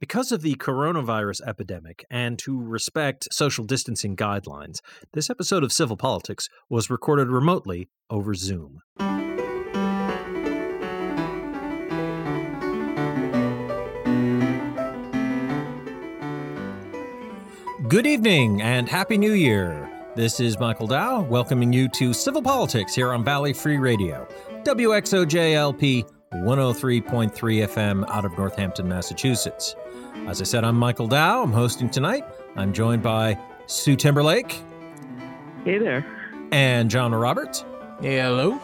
Because of the coronavirus epidemic and to respect social distancing guidelines, this episode of Civil Politics was recorded remotely over Zoom. Good evening and Happy New Year. This is Michael Dow welcoming you to Civil Politics here on Valley Free Radio, WXOJLP 103.3 FM out of Northampton, Massachusetts. As I said, I'm Michael Dow. I'm hosting tonight. I'm joined by Sue Timberlake. Hey there. And John Roberts. Hello.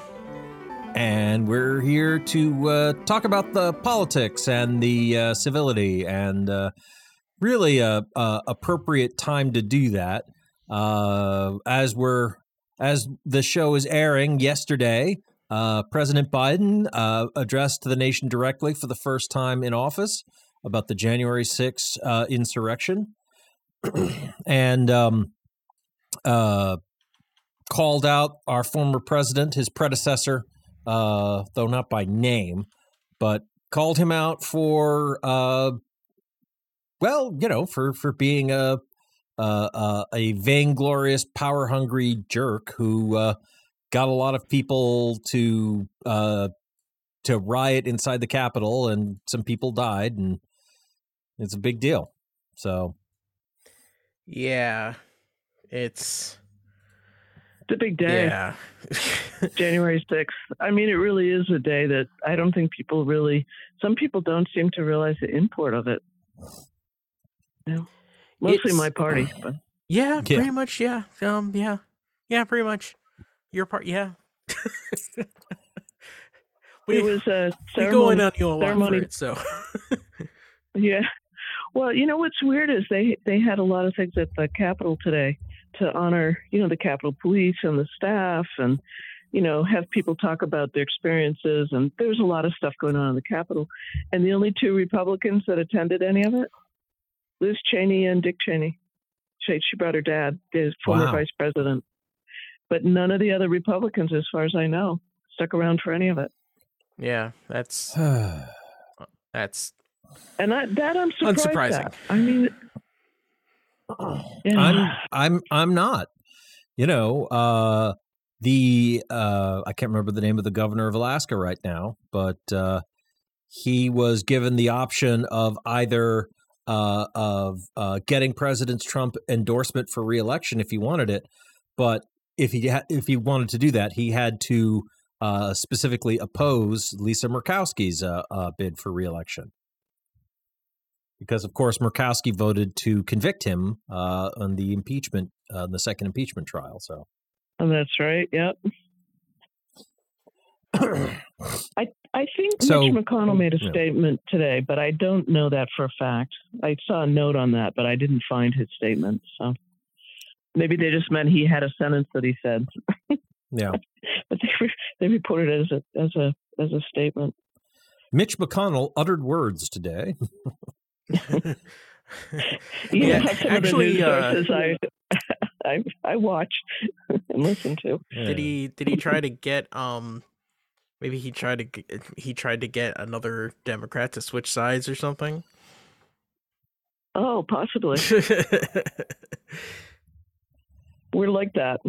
And we're here to uh, talk about the politics and the uh, civility and uh, really a, a, appropriate time to do that. Uh, as we're as the show is airing yesterday, uh, President Biden uh, addressed the nation directly for the first time in office about the January 6th uh, insurrection. And um, uh, called out our former president, his predecessor, uh, though not by name, but called him out for, uh, well, you know, for for being a a, vainglorious, power hungry jerk who uh, got a lot of people to uh, to riot inside the Capitol, and some people died, and it's a big deal. So, yeah, it's it's a big day. Yeah, January sixth. I mean, it really is a day that I don't think people really. Some people don't seem to realize the import of it. Yeah. Mostly it's, my party, but yeah, yeah, pretty much. Yeah, um, yeah, yeah, pretty much. Your part, yeah. we, it was a ceremony, we go in on you a lot for it, so yeah. Well, you know what's weird is they they had a lot of things at the Capitol today to honor, you know, the Capitol Police and the staff, and you know, have people talk about their experiences. And there's a lot of stuff going on in the Capitol. And the only two Republicans that attended any of it, Liz Cheney and Dick Cheney. She, she brought her dad, his former wow. vice president. But none of the other Republicans, as far as I know, stuck around for any of it. Yeah, that's that's and I, that I'm surprised unsurprising. At. I mean, yeah. I'm I'm I'm not. You know, uh, the uh, I can't remember the name of the governor of Alaska right now, but uh, he was given the option of either uh, of uh, getting President Trump endorsement for reelection if he wanted it, but if he ha- if he wanted to do that, he had to uh, specifically oppose Lisa Murkowski's uh, uh, bid for reelection because, of course, Murkowski voted to convict him uh, on the impeachment, uh, the second impeachment trial. So, oh, that's right. Yep. I I think so, Mitch McConnell made a yeah. statement today, but I don't know that for a fact. I saw a note on that, but I didn't find his statement. So maybe they just meant he had a sentence that he said. yeah, but they they reported it as a as a as a statement. Mitch McConnell uttered words today. yeah, actually, uh, I, I I watch and listen to. Did he did he try to get um maybe he tried to get, he tried to get another Democrat to switch sides or something? Oh, possibly. We're like that.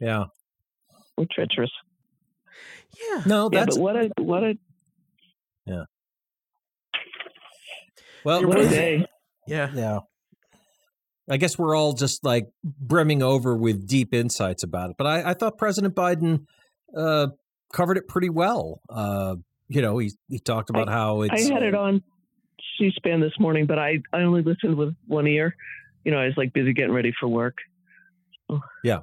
Yeah. We're treacherous. Yeah. No, that's yeah, but what a what a Yeah. Well, what a day. Yeah. Yeah. I guess we're all just like brimming over with deep insights about it. But I, I thought President Biden uh, covered it pretty well. Uh, you know, he he talked about I, how it's. I had it on C-SPAN this morning, but I I only listened with one ear. You know, I was like busy getting ready for work. Oh. Yeah.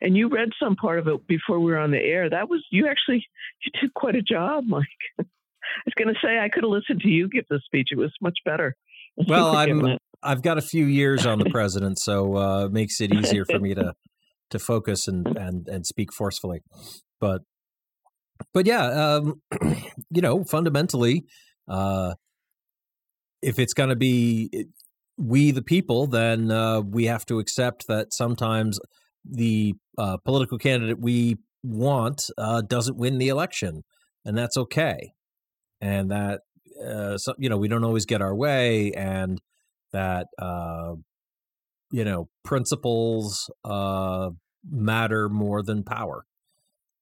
And you read some part of it before we were on the air. That was you actually you did quite a job, Mike. I was going to say I could have listened to you give the speech. It was much better. Well, I'm I've got a few years on the president, so uh, it makes it easier for me to to focus and and and speak forcefully. But but yeah, um, you know, fundamentally, uh, if it's going to be we the people, then uh, we have to accept that sometimes the uh, political candidate we want uh, doesn't win the election, and that's okay and that uh, so, you know we don't always get our way, and that uh, you know principles uh, matter more than power,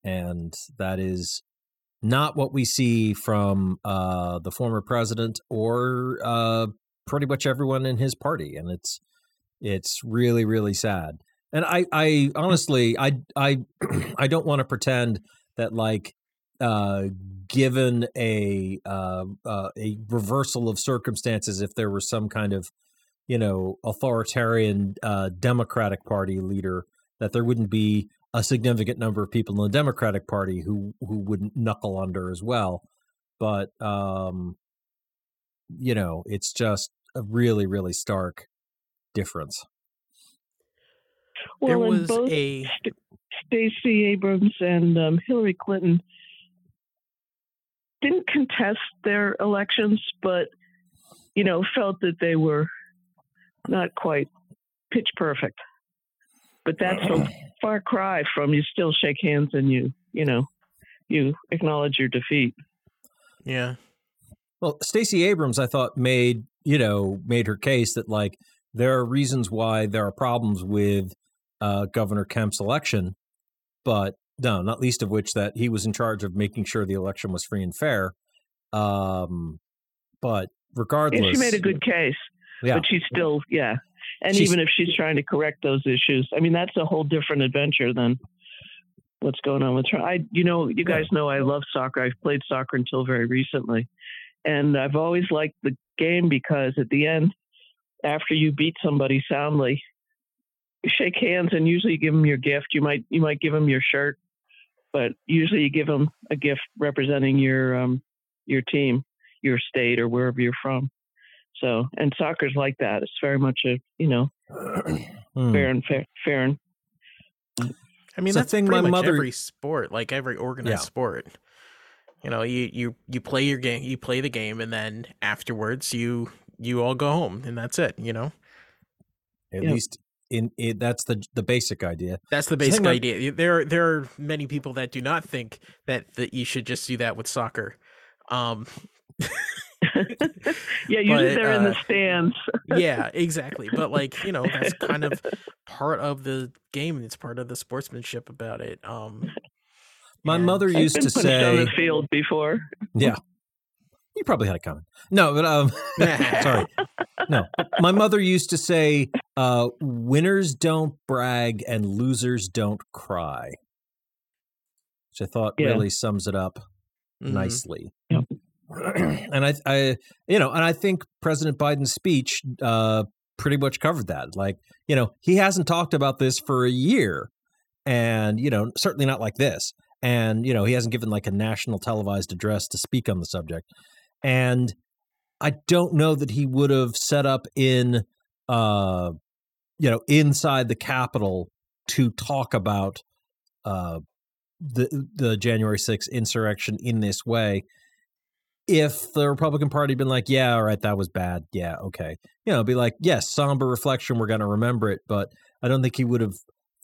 and that is not what we see from uh, the former president or uh, pretty much everyone in his party, and it's it's really really sad. And I I honestly I I I don't want to pretend that like uh, given a uh, uh, a reversal of circumstances, if there was some kind of you know authoritarian uh, Democratic Party leader, that there wouldn't be a significant number of people in the Democratic Party who who wouldn't knuckle under as well. But um, you know, it's just a really really stark difference. Well, there and was both a St- Stacey Abrams and um, Hillary Clinton didn't contest their elections, but you know felt that they were not quite pitch perfect. But that's a far cry from you still shake hands and you you know you acknowledge your defeat. yeah. Well, Stacey Abrams, I thought made you know made her case that like there are reasons why there are problems with uh, Governor Kemp's election, but no, not least of which that he was in charge of making sure the election was free and fair. Um, but regardless, And she made a good case, yeah, but she's still yeah. And She's- even if she's trying to correct those issues, I mean that's a whole different adventure than what's going on with her. I you know you guys know I love soccer. I've played soccer until very recently, and I've always liked the game because at the end, after you beat somebody soundly, shake hands and usually you give them your gift. You might you might give them your shirt, but usually you give them a gift representing your um your team, your state, or wherever you're from. So, and soccer's like that. It's very much a you know Hmm. fair and fair, fair and I mean, It's that's thing pretty my much mother- every sport, like every organized Yeah. sport. You know, you you you play your game, you play the game, and then afterwards, you you all go home, and that's it. You know, at Yeah. least in it, that's the the basic idea. that's the The thing basic about- idea. There are- there are many people that do not think that that you should just do that with soccer. Um, yeah. Usually But, they're in the uh, stands. yeah, exactly. But like you know, that's kind of part of the game. It's part of the sportsmanship about it. Um, My and- mother I've used been to punched on say, the field before. You probably had it coming. No, but um, sorry. No, my mother used to say, uh, "Winners don't brag and losers don't cry," which I thought Yeah. really sums it up Mhm. nicely. And I, I, you know, and I think President Biden's speech uh, pretty much covered that. Like, you know, he hasn't talked about this for a year, and you know, certainly not like this. And you know, he hasn't given like a national televised address to speak on the subject. And I don't know that he would have set up in, uh, you know, inside the Capitol to talk about uh, the the January 6th insurrection in this way if the Republican Party had been like, yeah, all right, that was bad. Yeah, okay. You know, be like, yes, somber reflection, we're going to remember it. But I don't think he would have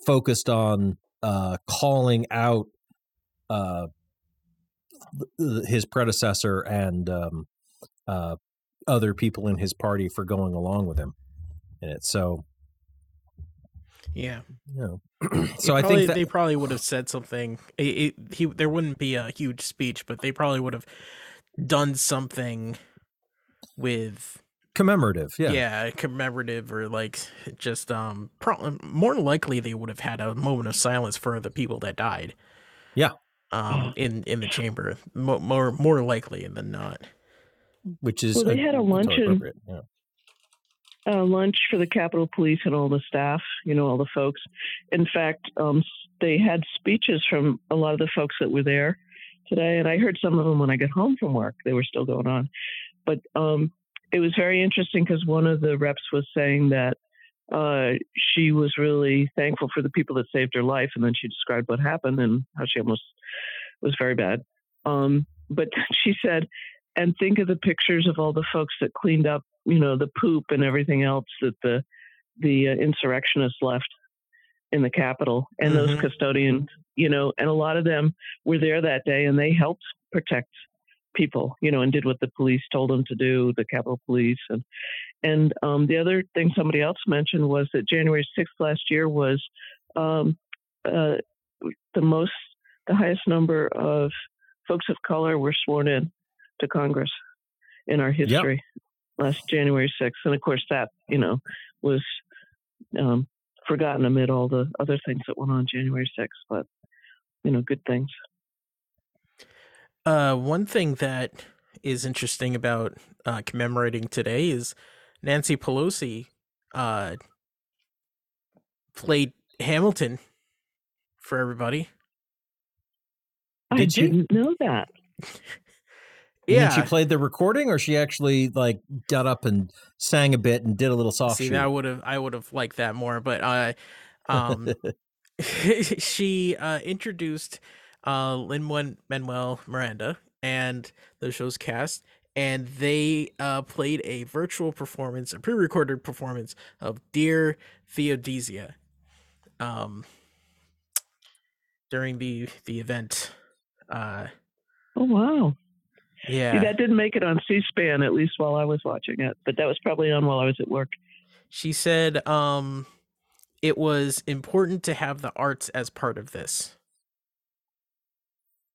focused on uh, calling out uh, his predecessor and um, uh, other people in his party for going along with him in it. So, Yeah. you know, so I probably- think that they probably would have said something. It, it, he there wouldn't be a huge speech, but they probably would have done something with commemorative. Yeah. yeah, commemorative or like just um pro- more likely they would have had a moment of silence for the people that died. Yeah. Um in in the chamber Mo- more more likely than not. Which is Well, they uh, had a totally luncheon. appropriate, Yeah. uh, lunch for the Capitol Police and all the staff, you know, all the folks. In fact, um, they had speeches from a lot of the folks that were there today, and I heard some of them when I got home from work. They were still going on, but um, it was very interesting because one of the reps was saying that uh, she was really thankful for the people that saved her life, and then she described what happened and how she almost was very bad. Um, but she said, and think of the pictures of all the folks that cleaned up, you know, the poop and everything else that the the uh, insurrectionists left in the Capitol, and Mhm. those custodians, you know, and a lot of them were there that day, and they helped protect people, you know, and did what the police told them to do, the Capitol Police, and and um, the other thing somebody else mentioned was that January 6th last year was um, uh, the most, the highest number of folks of color were sworn in to Congress in our history yep. last January 6th, and of course that you know was um, forgotten amid all the other things that went on January 6th, but you know, good things. Uh, one thing that is interesting about uh, commemorating today is Nancy Pelosi uh, played Hamilton for everybody. I Did didn't know that. yeah, she played the recording, or she actually like got up and sang a bit and did a little soft. See, I would have, I would have liked that more, but uh, um, she uh, introduced uh, Lin Manuel Miranda and the show's cast, and they uh, played a virtual performance, a pre-recorded performance of "Dear Theodosia" um, during the the event. Uh, oh wow! Yeah, See, that didn't make it on C-SPAN at least while I was watching it, but that was probably on while I was at work. She said um, it was important to have the arts as part of this.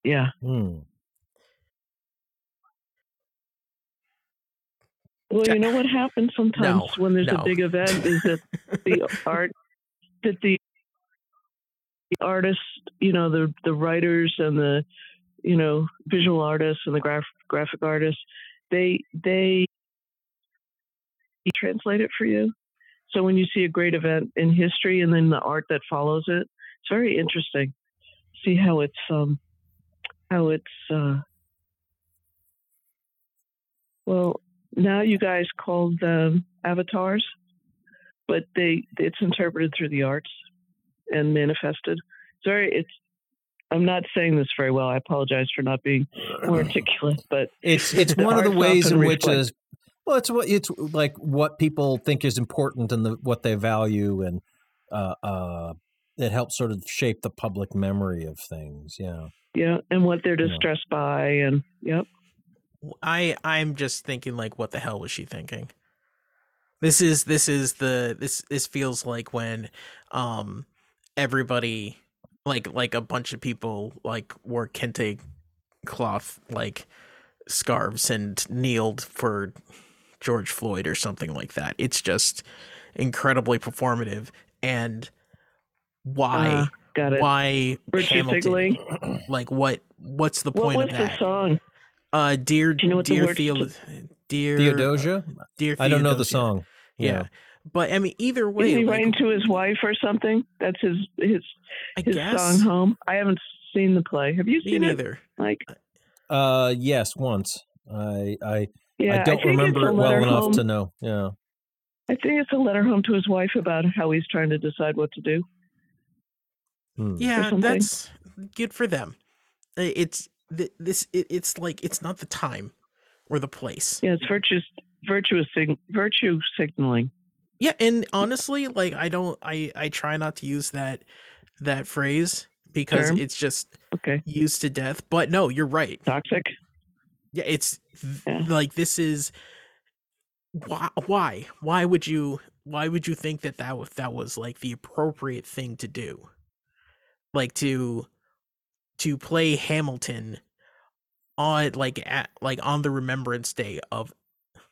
Yeah. Hmm. Well, you know what happens sometimes no, when there's no. a big event is that the art that the, the artists, you know, the the writers and the you know visual artists and the graph, graphic artists, they they translate it for you. So when you see a great event in history and then the art that follows it, it's very interesting. See how it's um how it's uh well now you guys call them avatars, but they it's interpreted through the arts and manifested. Sorry, it's I'm not saying this very well. I apologize for not being more articulate, but it's it's one of the ways in which is well, it's what it's like what people think is important and the what they value, and uh, uh, it helps sort of shape the public memory of things. Yeah, yeah, and what they're distressed yeah. by, and yep. I I'm just thinking like, what the hell was she thinking? This is this is the this this feels like when um everybody like like a bunch of people like wore kente cloth like scarves and kneeled for George Floyd or something like that. It's just incredibly performative and why uh, got it. why Richard Hamilton? Like what what's the point what, of that? the song? Uh dear you know dear Theo, dear Theodosia? Dear I don't know the song. Yeah. yeah. But I mean either way Is he like, writing to his wife or something? That's his his I his guess. song home. I haven't seen the play. Have you Me seen neither. it? Like uh yes, once. I I yeah, I don't I remember it well enough home. to know. Yeah. I think it's a letter home to his wife about how he's trying to decide what to do. Hmm. Yeah, that's good for them. It's this. It's like it's not the time or the place. Yeah, it's virtuous, virtuous, virtue signaling. Yeah, and honestly, like I don't, I I try not to use that that phrase because Term? it's just okay used to death. But no, you're right. Toxic. Yeah, it's Yeah. like this is why why why would you why would you think that that that was like the appropriate thing to do like to to play hamilton on like at like on the remembrance day of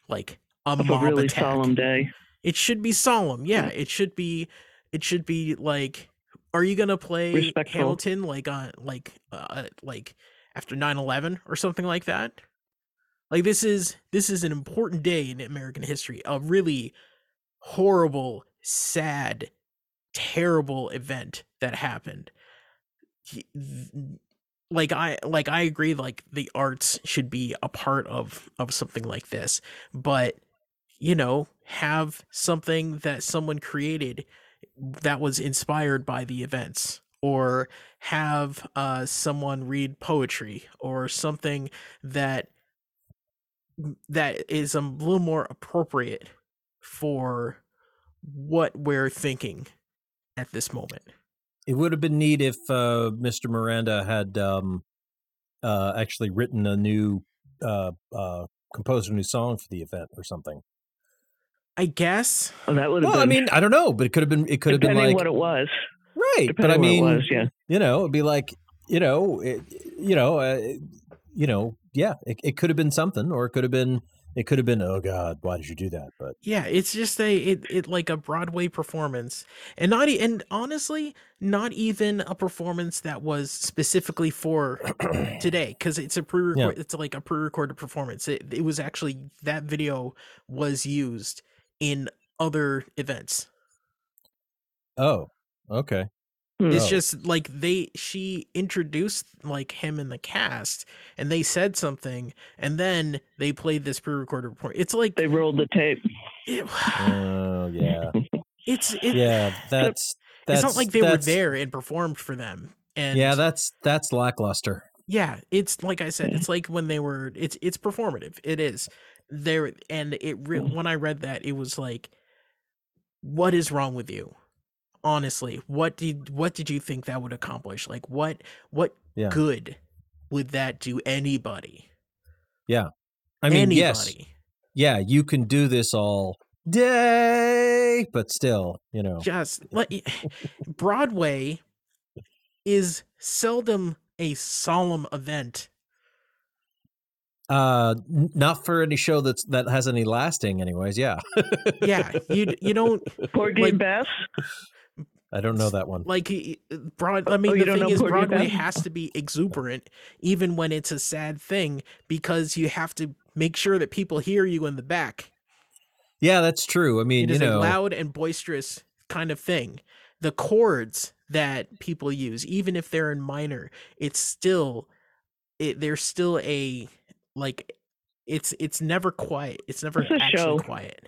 like a Of a really attack solemn day. it should be solemn yeah Yeah. it should be it should be like are you gonna play Respectful. hamilton like on like uh like after 9-11 or something like that like this is this is an important day in american history a really horrible sad terrible event that happened Like i like i agree like the arts should be a part of of something like this but you know have something that someone created that was inspired by the events or have uh someone read poetry or something that that is a little more appropriate for what we're thinking at this moment. It would have been neat if uh, Mr. Miranda had um, uh, actually written a new uh, uh, composed a new song for the event or something. I guess. Oh, that would have Well, I mean, I don't know, but it could have been. It could have been like what it was. right. But I mean, was, yeah. you know, it'd be like you know, it, you know, uh, you know, yeah. It, it could have been something, or it could have been. It could have been. Oh God, why did you do that? But Yeah, it's just a it, it like a Broadway performance, and not e- and honestly, not even a performance that was specifically for today because it's a pre Yeah. it's like a pre-recorded performance. It it was actually that video was used in other events. oh, okay. Hmm. It's Oh. just like they she introduced like him in the cast and they said something and then they played this pre-recorded report. It's like They rolled the tape. it, Oh yeah, it's it, yeah. That's that's it's not like they were there and performed for them. And Yeah, that's that's lackluster. yeah, it's like I said, it's like when they were it's it's performative. It is. There and it re- when I read that it was like what is wrong with you? Honestly, what did what did you think that would accomplish? Like what what Yeah. good would that do anybody? Yeah. I mean, anybody. yes, yeah, you can do this all day, but still, you know, Just like Broadway is seldom a solemn event. uh, not for any show that's that has any lasting, anyways. Yeah, Yeah, you you don't Porgy Like- and Bess. I don't know that one. like y- y- broad i mean Oh, you the thing know is Porgy broadway Bess? has to be exuberant even when it's a sad thing because you have to make sure that people hear you in the back Yeah, that's true. I mean, it you is know, a loud and boisterous kind of thing the chords that people use even if they're in minor it's still it there's still a like it's it's never quiet it's never It's a actually show. quiet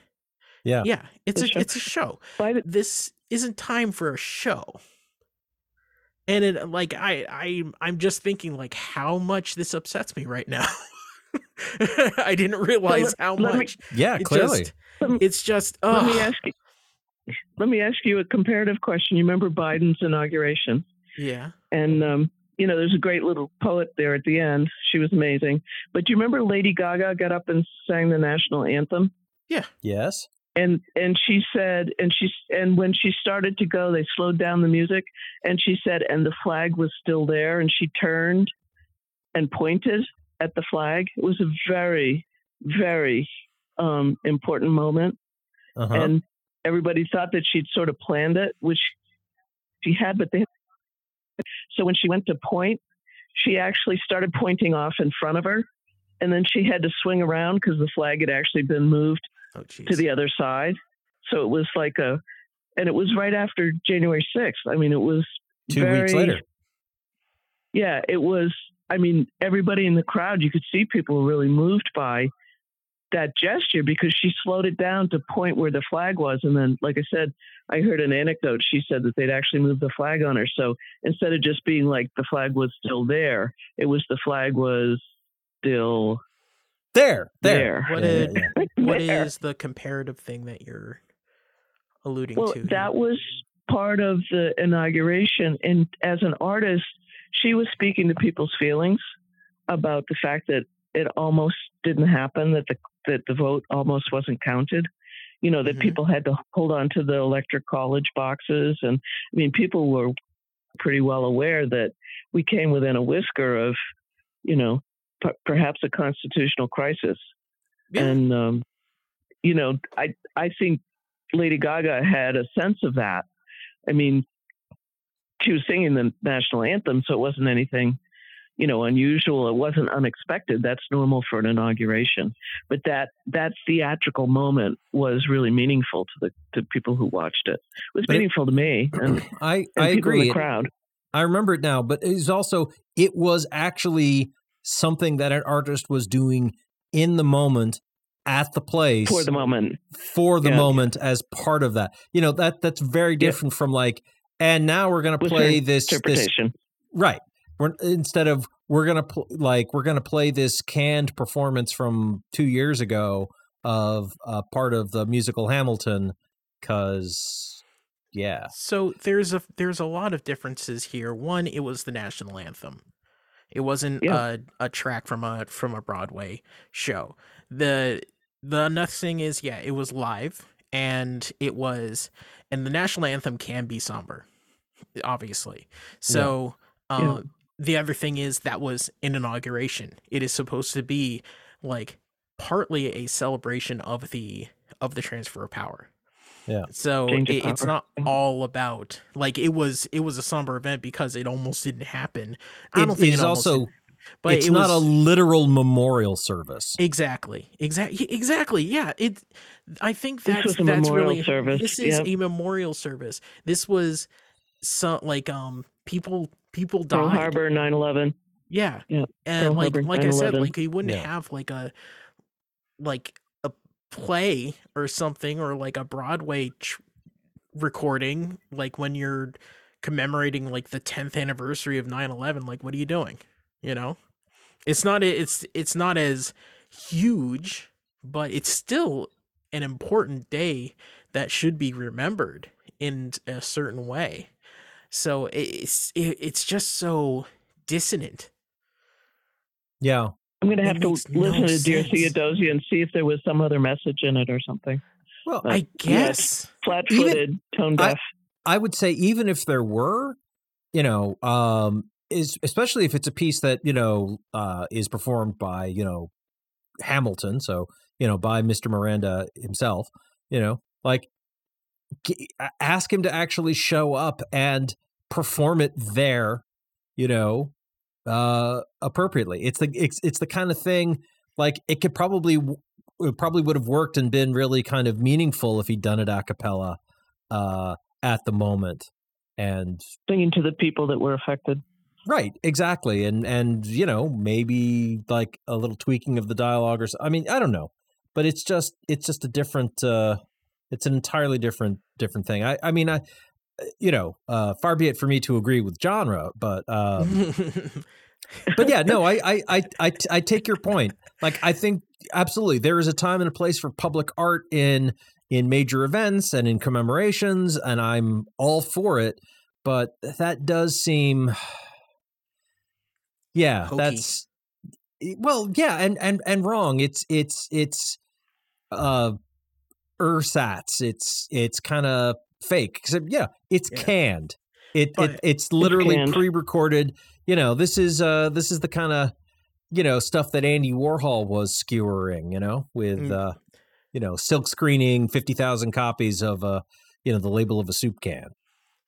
Yeah. yeah it's It's a a show. it's a show By the, this isn't time for a show and it like i i i'm just thinking like how much this upsets me right now i didn't realize how let me- much yeah, it clearly. just it's just let me ask you. Let me ask you a comparative question. You remember Biden's inauguration? yeah And um, you know, there's a great little poet there at the end. She was amazing. But do you remember Lady Gaga got up and sang the national anthem? Yeah. Yes. And and she said, and she and when she started to go, they slowed down the music, and she said, and the flag was still there, and she turned and pointed at the flag. It was a very, very um, important moment, Uh-huh. and everybody thought that she'd sort of planned it, which she had, but they. So when she went to point, she actually started pointing off in front of her, and then she had to swing around because the flag had actually been moved oh to the other side. So it was like a, and it was right after January 6th. I mean, it was Two very, weeks later. Yeah, it was. I mean, everybody in the crowd, you could see people were really moved by that gesture because she slowed it down to point where the flag was. And then, like I said, I heard an anecdote. She said that they'd actually moved the flag on her. So instead of just being like the flag was still there, it was the flag was still There, there. there. what Yeah, is yeah, yeah. what There. is the comparative thing that you're alluding Well, to here? that was part of the inauguration. And as an artist, she was speaking to people's feelings about the fact that it almost didn't happen, that the that the vote almost wasn't counted. You know, that Mhm. people had to hold on to the electoral college boxes. And I mean, people were pretty well aware that we came within a whisker of, you know, p- perhaps a constitutional crisis. Yeah. and um, you know i i think lady gaga had a sense of that. I mean she was singing the national anthem so it wasn't anything you know unusual. It wasn't unexpected. That's normal for an inauguration. But that that theatrical moment was really meaningful to the to people who watched it. It was But it- meaningful to me and, I and I people in agree. the crowd. I remember it now, but it was also it was actually something that an artist was doing in the moment at the place for the moment for the Yeah. moment as part of that. You know that that's very different from like, and now we're gonna play this this interpretation right. We're, instead of we're gonna pl- like we're gonna play this canned performance from two years ago of uh, part of the musical Hamilton, because yeah, So there's a there's a lot of differences here. One, it was the national anthem. It wasn't Yeah. a, a track from a from a Broadway show. The the next thing is yeah, it was live and it was and the national anthem can be somber, obviously. So uh, Yeah. the other thing is that was an inauguration. It is supposed to be like partly a celebration of the of the transfer of power. Yeah. So it, it's not all about like it was it was a somber event because it almost didn't happen. I don't think is it almost also but it's it not a literal memorial service. exactly exactly exactly yeah it I think This that's was a that's memorial really service, this is yep. a memorial service. This was so like um people people died Pearl died. Harbor 9/11. Yeah. Yeah, And Pearl like Harbor, like I said, like you wouldn't Yeah. have like a like a play or something or like a Broadway tr- recording like when you're commemorating like the 10th anniversary of 9/11 like what are you doing? You know? It's not it's it's not as huge, but it's still an important day that should be remembered in a certain way. So it's it's just so dissonant. Yeah. I'm going to have to makes no listen to Dear. Theodosia and see if there was some other message in it or something. Well, Uh, I guess. Flat footed, tone deaf. I would say even if there were, you know, um, is especially if it's a piece that you know uh, is performed by you know Hamilton, so you know by Mr. Miranda himself, you know, like g- ask him to actually show up and perform it there, you know, uh, appropriately. It's the it's it's the kind of thing like it could probably it probably would have worked and been really kind of meaningful if he'd done it a cappella. Uh, at the moment and singing to the people that were affected. right exactly and and you know maybe like a little tweaking of the dialogue or so, i mean i don't know but it's just it's just a different uh it's an entirely different different thing i i mean i you know uh far be it for me to agree with John but um but yeah no I, I i i i take your point like i think absolutely there is a time and a place for public art in in major events and in commemorations and i'm all for it but that does seem yeah Hokey. that's well yeah and and and wrong it's it's it's uh ersatz it's it's kind of fake except yeah it's Yeah. canned it, it it's literally canned. pre-recorded you know this is uh this is the kind of you know stuff that andy warhol was skewering you know with Mm. uh you know silk screening 50,000 copies of uh you know the label of a soup can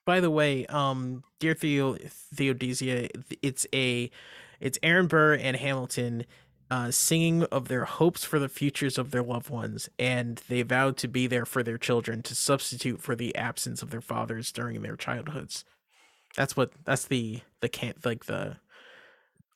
By the way, um, dear Theo Theodosia, it's a, it's Aaron Burr and Hamilton, uh, singing of their hopes for the futures of their loved ones, and they vowed to be there for their children to substitute for the absence of their fathers during their childhoods. That's what. That's the the can't like the.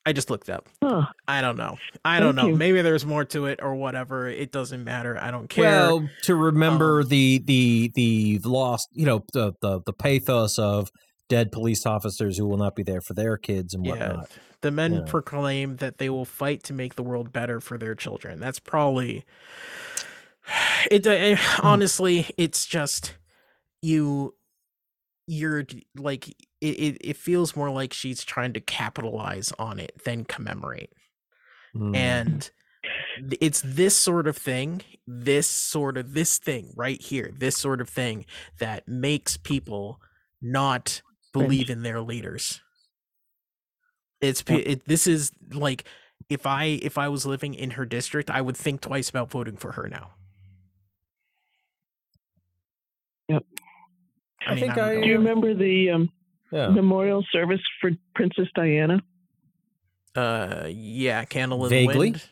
I just looked up. Huh. I don't know. I don't Thank know. you. Maybe there's more to it or whatever. It doesn't matter. I don't care. Well, to remember Um, the the the lost, you know, the, the the pathos of dead police officers who will not be there for their kids and whatnot. Yeah. The men Yeah. proclaim that they will fight to make the world better for their children. That's probably it. eh, Hmm. Honestly, it's just you. You're like it, it. It feels more like she's trying to capitalize on it than commemorate. Mm. And it's this sort of thing, this sort of this thing right here, this sort of thing that makes people not believe in their leaders. It's pe- it, this is like if I if I was living in her district, I would think twice about voting for her now. Yep. I think I'm I- Do you remember the um, yeah. memorial service for Princess Diana? Uh, yeah, candle in Vaguely. the wind.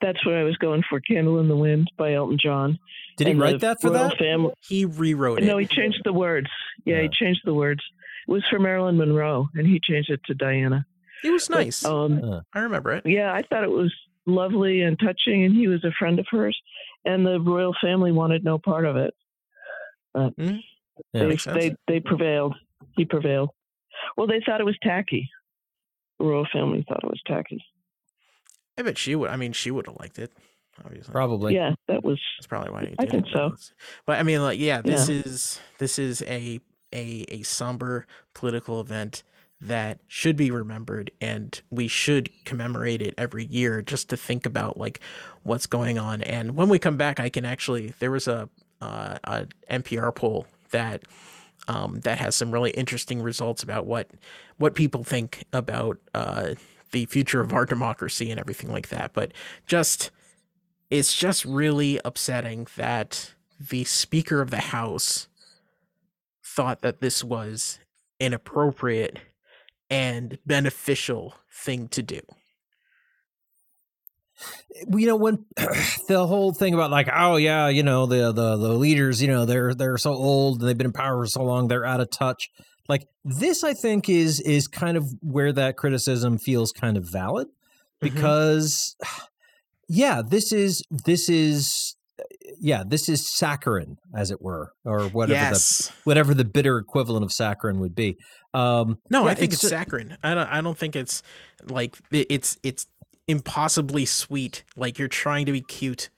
That's what I was going for. "Candle in the Wind" by Elton John. Did he And write that for royal that? Family. He rewrote it. No, he changed the words. Yeah, Yeah. he changed the words. It was for Marilyn Monroe, and he changed it to Diana. It was But, nice. um, I remember it. yeah, I thought it was lovely and touching, and he was a friend of hers, and the royal family wanted no part of it. But Yeah, they, they they prevailed. He prevailed. Well, they thought it was tacky. The royal family thought it was tacky. I bet she would. I mean, she would have liked it. Obviously. Probably. yeah, that was. That's probably why he did I think it. so. But- But I mean, like, yeah, this is this is a a a somber political event that should be remembered and we should commemorate it every year just to think about like what's going on and when we come back i can actually there was a uh, a npr poll that um, that has some really interesting results about what what people think about uh, the future of our democracy and everything like that but just it's just really upsetting that the speaker of the house thought that this was an appropriate and beneficial thing to do. You know when the whole thing about like oh yeah you know the the the leaders you know they're they're so old and they've been in power for so long they're out of touch like this I think is is kind of where that criticism feels kind of valid Mm-hmm. because yeah this is this is yeah this is saccharin as it were or whatever the whatever the bitter equivalent of saccharin would be um No, yeah, I think it's, it's saccharin. I don't. I don't think it's like it's it's impossibly sweet. Like you're trying to be cute.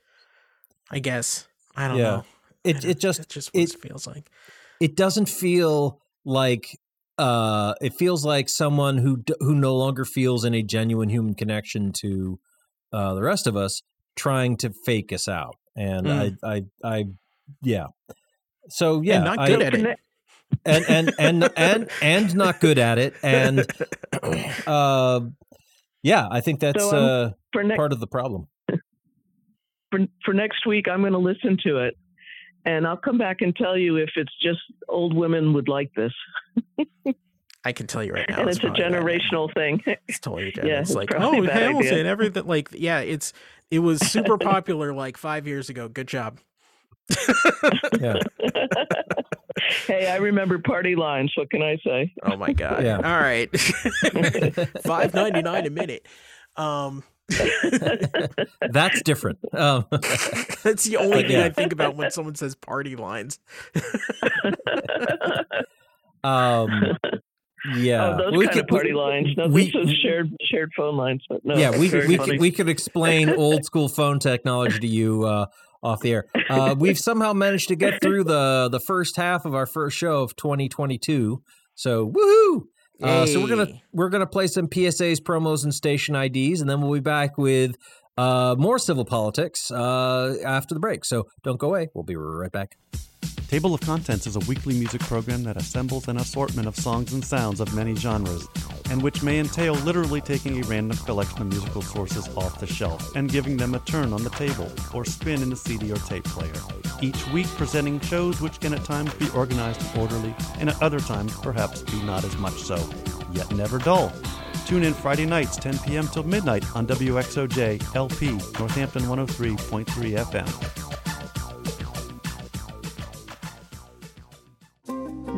I guess. I don't Yeah. know. It it just that's just it- it feels like. it doesn't feel like uh it feels like someone who who no longer feels any genuine human connection to uh the rest of us trying to fake us out and Mm. i i i yeah so yeah and not good So at it. and and and and and not good at it and uh yeah i think that's So, um, uh next part of the problem for, for next week, I'm going to listen to it, and I'll come back and tell you if it's just old women would like this, I can tell you right now. and it's, a probably bad. generational thing. It's totally dead. Yeah, it's it's like, oh, Hamilton, idea. everything. Like, yeah, it's it was super popular like five years ago. Good job. yeah hey, I remember party lines. What can I say? Oh my god. Yeah. All right. Five ninety nine a minute. Um, that's different um that's the only thing yeah. I think about when someone says party lines. um yeah oh, those We kind could- of party lines. No, we- this is shared shared phone lines. But no, yeah, we could, we funny. could we could explain old school phone technology to you uh, off the air. Uh, we've somehow managed to get through the the first half of our first show of 2022. So woohoo! Uh, so we're gonna we're gonna play some PSAs, promos, and station IDs, and then we'll be back with uh, more civil politics uh, after the break. So don't go away. We'll be right back. Table of Contents is a weekly music program that assembles an assortment of songs and sounds of many genres, and which may entail literally taking a random collection of musical sources off the shelf and giving them a turn on the table or spin in a CD or tape player. Each week presenting shows which can at times be organized and orderly, and at other times perhaps be not as much so, yet never dull. Tune in Friday nights, 10 p.m. till midnight on WXOJ LP, Northampton 103.3 FM.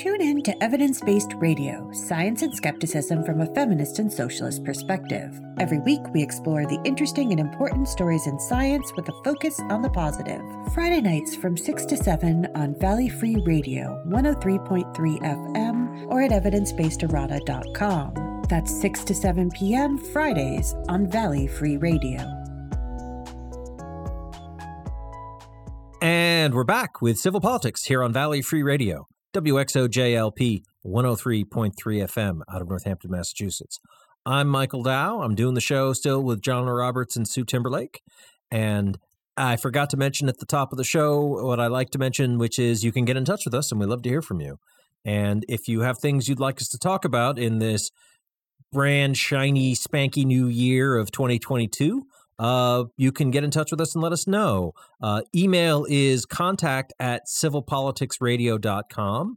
Tune in to Evidence Based Radio, Science and Skepticism from a Feminist and Socialist Perspective. Every week, we explore the interesting and important stories in science with a focus on the positive. Friday nights from 6 to 7 on Valley Free Radio, 103.3 FM, or at evidencebasederrata.com. That's 6 to 7 p.m. Fridays on Valley Free Radio. And we're back with Civil Politics here on Valley Free Radio, WXOJLP 103.3 FM out of Northampton, Massachusetts. I'm Michael Dow. I'm doing the show still with John Roberts and Sue Timberlake. And I forgot to mention at the top of the show what I like to mention, which is you can get in touch with us and we love to hear from you. And if you have things you'd like us to talk about in this brand shiny, spanky new year of 2022, uh, you can get in touch with us and let us know. Uh, email is contact at civilpoliticsradio.com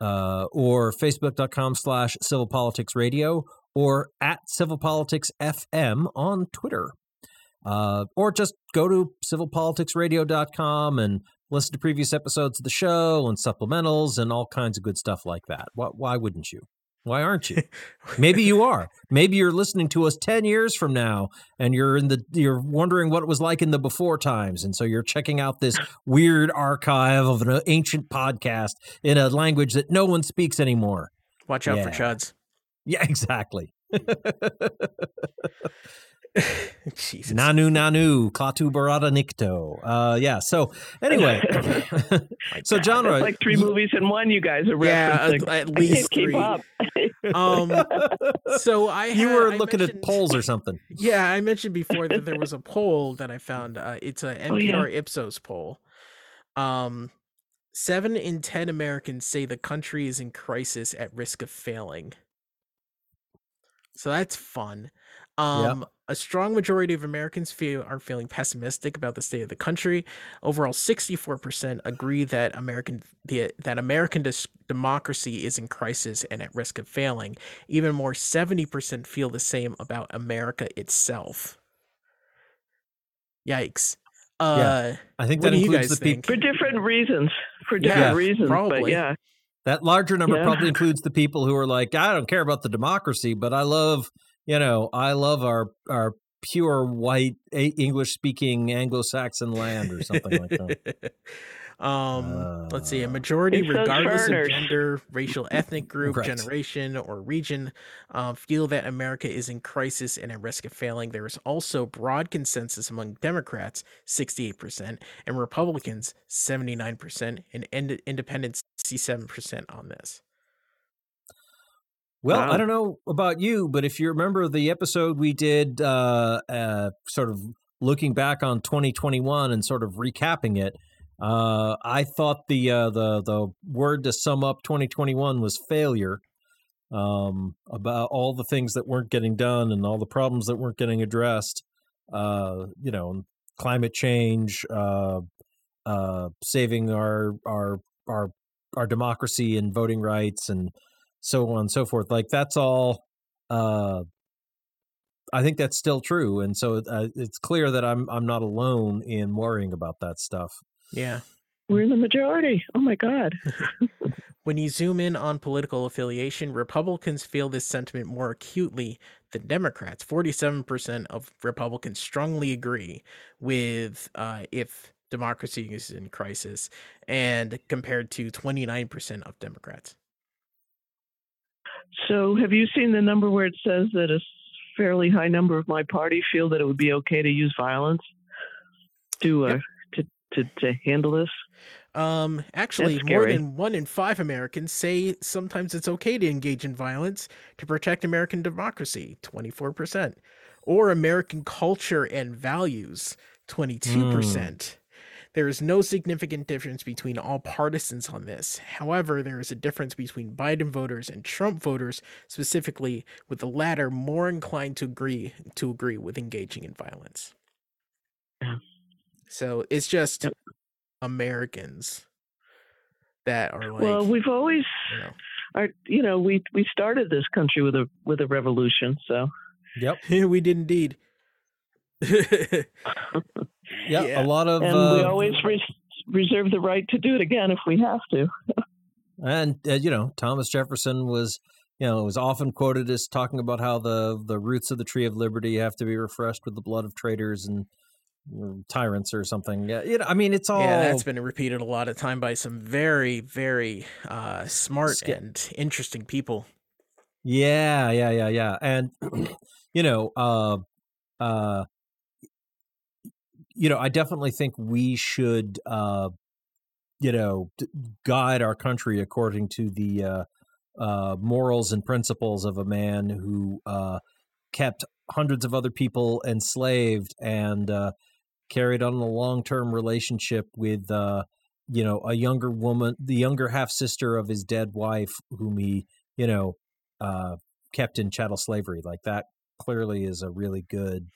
uh, or facebook.com slash civilpoliticsradio or at civilpoliticsfm on Twitter. Uh, or just go to civilpoliticsradio.com and listen to previous episodes of the show and supplementals and all kinds of good stuff like that. Why, why wouldn't you? Why aren't you? Maybe you are. Maybe you're listening to us 10 years from now and you're in the you're wondering what it was like in the before times and so you're checking out this weird archive of an uh, ancient podcast in a language that no one speaks anymore. Watch out Yeah. for chuds. Yeah, exactly. Jesus. Nanu Nanu Klaatu Barada Nikto. Uh yeah, so anyway. So God. genre It's like three movies in one. You guys are Yeah, at, at I least can't keep three. up. Um, so I you had- were I looking at polls or something. Yeah, I mentioned before that there was a poll that I found. Uh, it's a Oh, yeah. NPR Ipsos poll. Um, seven in ten Americans say the country is in crisis at risk of failing. So that's fun. Um, a strong majority of Americans feel are feeling pessimistic about the state of the country. Overall, sixty-four percent agree that American the, that American dis- democracy is in crisis and at risk of failing. Even more, seventy percent feel the same about America itself. Yikes! Uh, I think that do you includes guys the people? For different reasons. For Yeah, different reasons. But yeah. That larger number Yeah. probably includes the people who are like, I don't care about the democracy, but I love, you know, I love our our pure white English speaking Anglo Saxon land or something like that. um, let's see. A Uh, majority, regardless of gender, racial, ethnic group, Right. generation, or region, uh, feel that America is in crisis and at risk of failing. There is also broad consensus among Democrats, 68%, and Republicans, 79%, and ind- independents, 67% on this. Well, I don't know about you, but if you remember the episode we did, uh, uh, sort of looking back on 2021 and sort of recapping it, uh, I thought the uh, the the word to sum up 2021 was failure. Um, about all the things that weren't getting done and all the problems that weren't getting addressed. Uh, you know, climate change, uh, uh, saving our our our our democracy and voting rights and so on and so forth. Like that's all. Uh, I think that's still true, and so uh, it's clear that I'm I'm not alone in worrying about that stuff. Yeah. We're in the majority. Oh my God. When you zoom in on political affiliation, Republicans feel this sentiment more acutely than Democrats. 47% of Republicans strongly agree with uh, if democracy is in crisis, and compared to 29% of Democrats. So have you seen the number where it says that a fairly high number of my party feel that it would be okay to use violence to uh, Yep. to, to to handle this? Um, actually, more than one in five Americans say sometimes it's okay to engage in violence to protect American democracy, 24%, or American culture and values, 22%. There is no significant difference between all partisans on this. However, there is a difference between Biden voters and Trump voters, specifically with the latter more inclined to agree to agree with engaging in violence. Yeah. So it's just Yep. Americans that are like, well, we've always, you know, our, you know, we we started this country with a with a revolution. So Yep. we did indeed. Yeah, Yeah. a lot of and uh, we always res- reserve the right to do it again if we have to. and uh, you know Thomas Jefferson was you know was often quoted as talking about how the the roots of the tree of liberty have to be refreshed with the blood of traitors and tyrants or something. Yeah, you know, I mean it's all yeah, that's been repeated a lot of time by some very, very uh, smart Sca- and interesting people. Yeah, yeah, yeah, yeah. And you know, uh uh you know, I definitely think we should uh you know, guide our country according to the uh uh morals and principles of a man who uh kept hundreds of other people enslaved and uh carried on a long-term relationship with uh you know, a younger woman, the younger half sister of his dead wife whom he, you know, uh, kept in chattel slavery. Like that clearly is a really good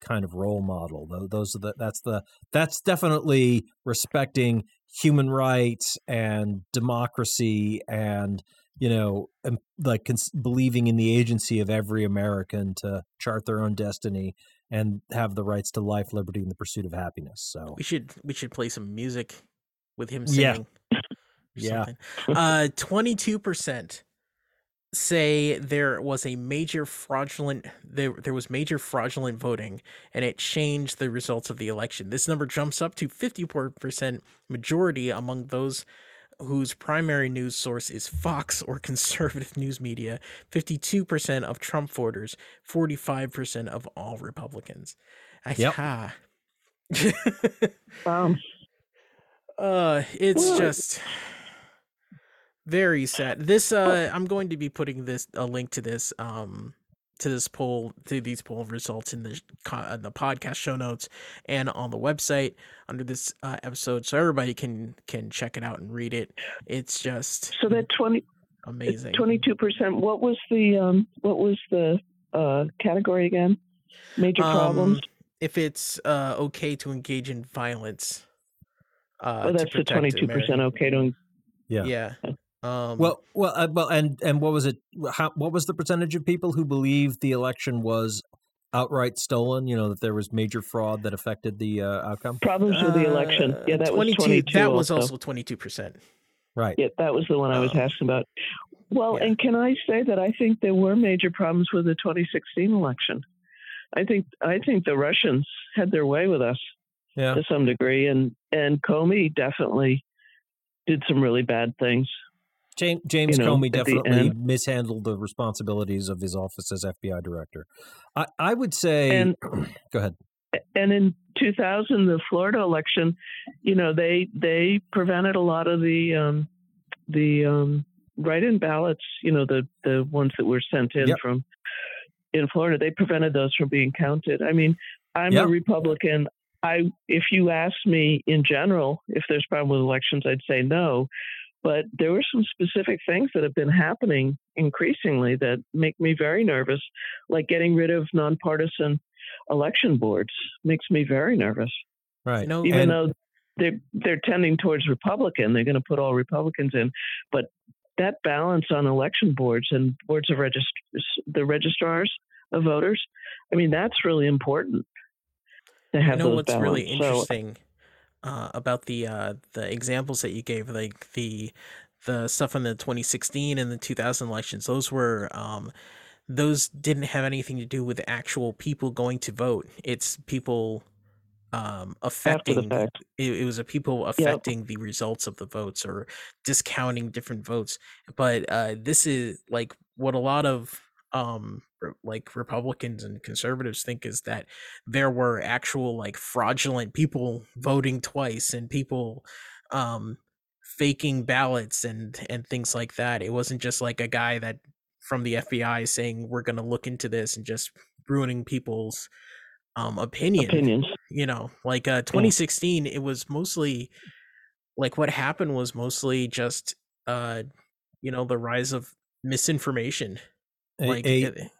kind of role model. Those are the that's the that's definitely respecting human rights and democracy and you know like cons- believing in the agency of every American to chart their own destiny and have the rights to life, liberty, and the pursuit of happiness. So we should we should play some music with him singing. Yeah. yeah. Uh, twenty two percent say there was a major fraudulent there there was major fraudulent voting and it changed the results of the election. This number jumps up to 54% majority among those whose primary news source is Fox or conservative news media, 52% of Trump voters, 45% of all Republicans. Yep. wow. Uh it's just very sad. This uh I'm going to be putting this a link to this um to this poll to these poll results in the uh, the podcast show notes and on the website under this uh, episode so everybody can can check it out and read it. It's just So that 20 amazing. 22%. What was the um what was the uh category again? Major problems. Um, if it's uh okay to engage in violence. Uh, oh, that's the 22% American- okay to Yeah. Yeah. Um, Well, well, uh, well, and and what was it? How, what was the percentage of people who believed the election was outright stolen? You know that there was major fraud that affected the uh, outcome. problems with the election. uh, Yeah, that was 22 That was also. also twenty two percent. Right. Yeah, that was the one I was Oh. asking about. Well, Yeah. and can I say that I think there were major problems with the 2016 election. I think I think the Russians had their way with us Yeah. to some degree, and and Comey definitely did some really bad things. James, James you know, Comey at the definitely mishandled the responsibilities of his office as FBI director. I, I would say. And- go ahead. And in 2000, the Florida election, you know, they they prevented a lot of the um, the um, write-in ballots. You know, the the ones that were sent in Yep. from in Florida. They prevented those from being counted. I mean, I'm Yep. a Republican. I if you ask me in general if there's problem with elections, I'd say no. But there were some specific things that have been happening increasingly that make me very nervous, like getting rid of nonpartisan election boards makes me very nervous. Right. You know, Even And- though they're they're tending towards Republican, they're going to put all Republicans in, but that balance on election boards and boards of regist- the registrars of voters, I mean, that's really important to you know those what's really balance. So- interesting uh, about the uh, the examples that you gave, like the the stuff in the 2016 and the 2000 elections. Those were um, those didn't have anything to do with actual people going to vote. It's people um, affecting. It, it was a people affecting the results of the votes or discounting different votes. But uh, this is like what a lot of um like Republicans and conservatives think is that there were actual like fraudulent people voting twice and people um faking ballots and and things like that. It wasn't just like a guy that from the FBI saying we're going to look into this and just ruining people's um opinion Opinions. you know like uh 2016 it was mostly like what happened was mostly just uh you know the rise of misinformation like a, it-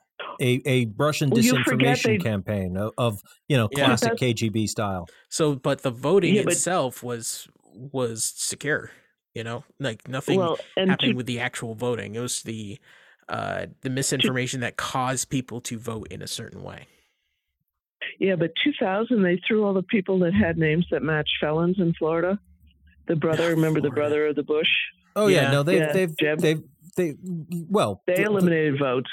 a, a Russian Well, disinformation campaign of, of you know Yeah. classic KGB style. so but the voting Yeah, but- itself was was secure you know like nothing Well, and happening to, with the actual voting it was the uh the misinformation that caused people to vote in a certain way yeah, but 2000 they threw all the people that had names that matched felons in Florida. The brother, remember the brother of the Bush? Oh yeah, Yeah. no, they've Yeah, they've Jeb. they've they well They th- th- eliminated votes.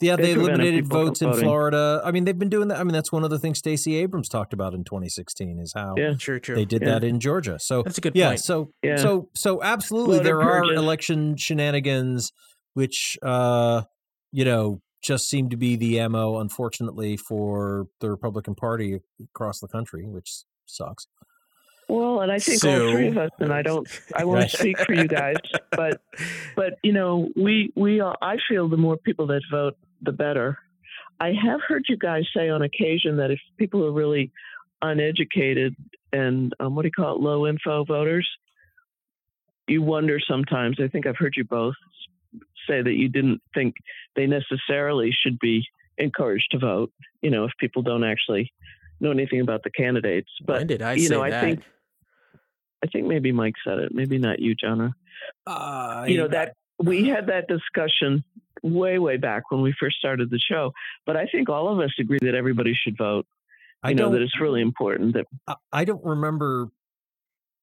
Yeah, They they, eliminated votes in voting. Florida. I mean, they've been doing that. I mean, that's one of the things Stacey Abrams talked about in 2016 is how Yeah. true true they did Yeah. that in Georgia. So that's a good yeah, point so Yeah. so so absolutely Voter there are election shenanigans which uh you know just seem to be the MO unfortunately for the Republican Party across the country, which sucks. Well, and I think all three of us, and I don't, I won't Right. speak for you guys, but but you know, we we are, I feel the more people that vote, the better. I have heard you guys say on occasion that if people are really uneducated and um, what do you call it, low info voters, you wonder sometimes. I think I've heard you both say that you didn't think they necessarily should be encouraged to vote. You know, if people don't actually know anything about the candidates. But when did I you know, I that? think I think maybe Mike said it, maybe not you, Jonna. Uh, You know that we had that discussion way way back when we first started the show. But I think all of us agree that everybody should vote. I You know that it's really important that I- don't remember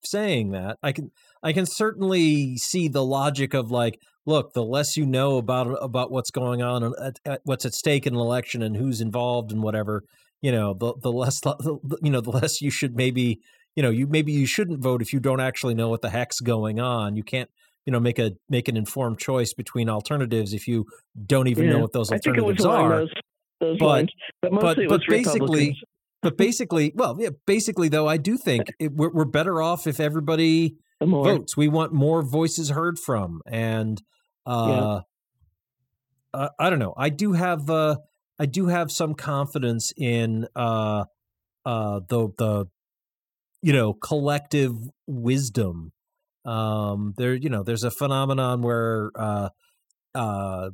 saying that. I can I can certainly see the logic of like, look, the less you know about about what's going on and at, at what's at stake in an election and who's involved and whatever, you know, the the less the, you know, the less you should maybe, you know, you maybe you shouldn't vote if you don't actually know what the heck's going on. You can't, you know, make a make an informed choice between alternatives if you don't even know what those I think it was alternatives are. those those But- lines. But it but basically- but basically, well, yeah, basically though, I do think it, we're, we're better off if everybody votes. We want more voices heard from, and uh, uh, I don't know. I do have uh, I do have some confidence in uh, uh, the the you know collective wisdom. Um, there, you know, there's a phenomenon where uh, uh,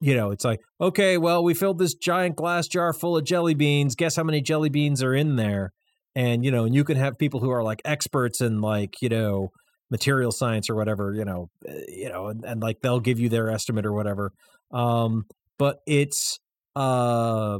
you know, it's like, okay, well, we filled this giant glass jar full of jelly beans. Guess how many jelly beans are in there? And you know, and you can have people who are like experts in like you know material science or whatever, you know, uh, you know, and, and like they'll give you their estimate or whatever. Um, but it's uh,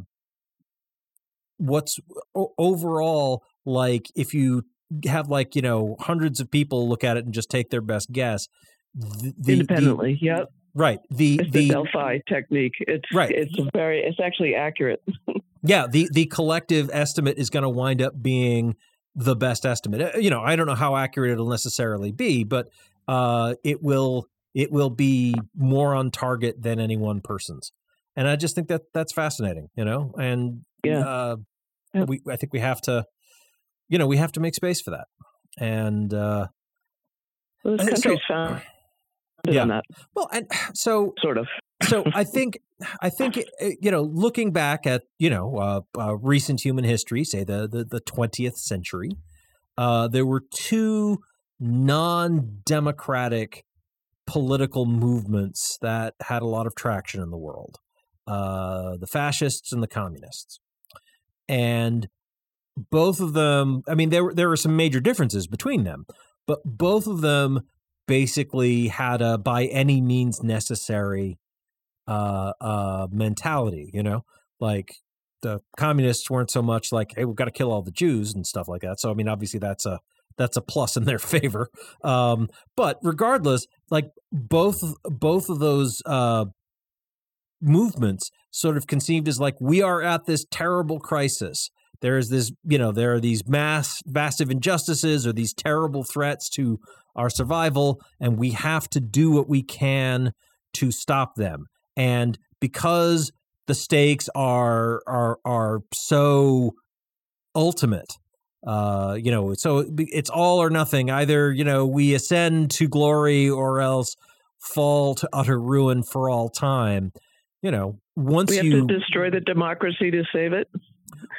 what's overall like if you have like you know hundreds of people look at it and just take their best guess. The, the, independently. yep. right. The It's the, the Delphi technique. It's Right. It's very. It's actually accurate. yeah the the collective estimate is going to wind up being the best estimate Uh, you know i don't know how accurate it'll necessarily be but uh it will it will be more on target than any one person's and i just think that that's fascinating you know and Yeah. uh Yeah. we i think we have to you know we have to make space for that and uh Well, this Uh, so- country's founded Yeah. that well and so sort of. so I think I think it- it- you know looking back at you know uh, uh, recent human history, say the the the twentieth century, uh, there were two non-democratic political movements that had a lot of traction in the world: uh, the fascists and the communists, and both of them. I mean, there were there were some major differences between them, but both of them basically had a by any means necessary uh uh mentality you know like the communists weren't so much like hey we've got to kill all the jews and stuff like that so i mean obviously that's a that's a plus in their favor um but regardless like both both of those uh movements sort of conceived as like we are at this terrible crisis there is this you know there are these mass massive injustices or these terrible threats to our survival and we have to do what we can to stop them. And because the stakes are are are so ultimate uh you know so it's all or nothing. Either you know we ascend to glory or else fall to utter ruin for all time. You know once We have you to destroy the democracy to save it.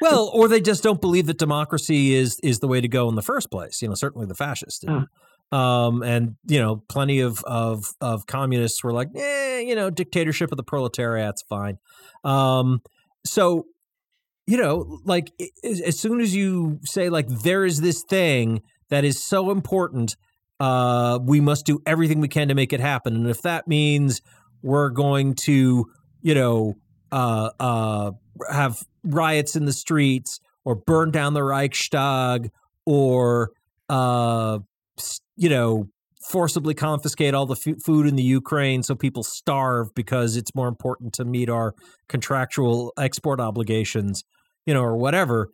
Well, or they just don't believe that democracy is is the way to go in the first place. You know, certainly the fascists didn't. Um, and you know, plenty of of of communists were like, eh, you know, dictatorship of the proletariat's fine. Um, so you know, like as, as soon as you say like there is this thing that is so important, uh, we must do everything we can to make it happen. And if that means we're going to, you know, uh, uh, have riots in the streets or burn down the Reichstag or uh you know forcibly confiscate all the fu- food in the Ukraine so people starve because it's more important to meet our contractual export obligations you know or whatever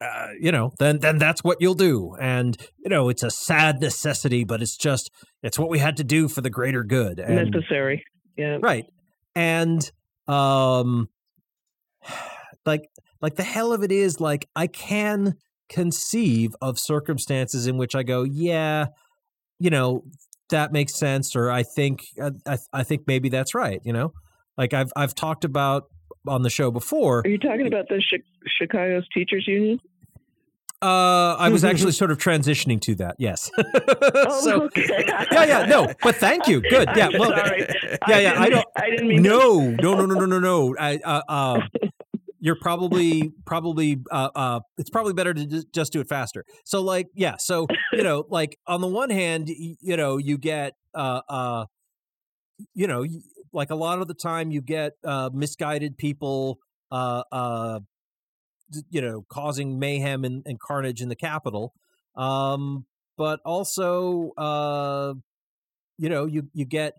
uh, you know then then that's what you'll do and you know it's a sad necessity but it's just it's what we had to do for the greater good and necessary. Yeah. right and um like like the hell of it is like i can conceive of circumstances in which i go yeah you know that makes sense or i think i, I, I think maybe that's right you know like i've i've talked about on the show before Are you talking about the Chi- Chicago's teachers union? Uh, I was actually sort of transitioning to that. Yes. Oh, so, okay. yeah, yeah, no, but thank you. Good. Yeah. Well, sorry. yeah, yeah, I didn't- don't- I didn't mean. no, no, no, no, no, no, no. I, uh, uh, you're probably, probably, uh, uh, it's probably better to just, just do it faster. So, like, yeah. So, you know, like on the one hand, you know, you get, uh, uh, you know, like a lot of the time, you get uh, misguided people, uh, uh, you know, causing mayhem and, and carnage in the capital. Um, but also, uh, you know, you you get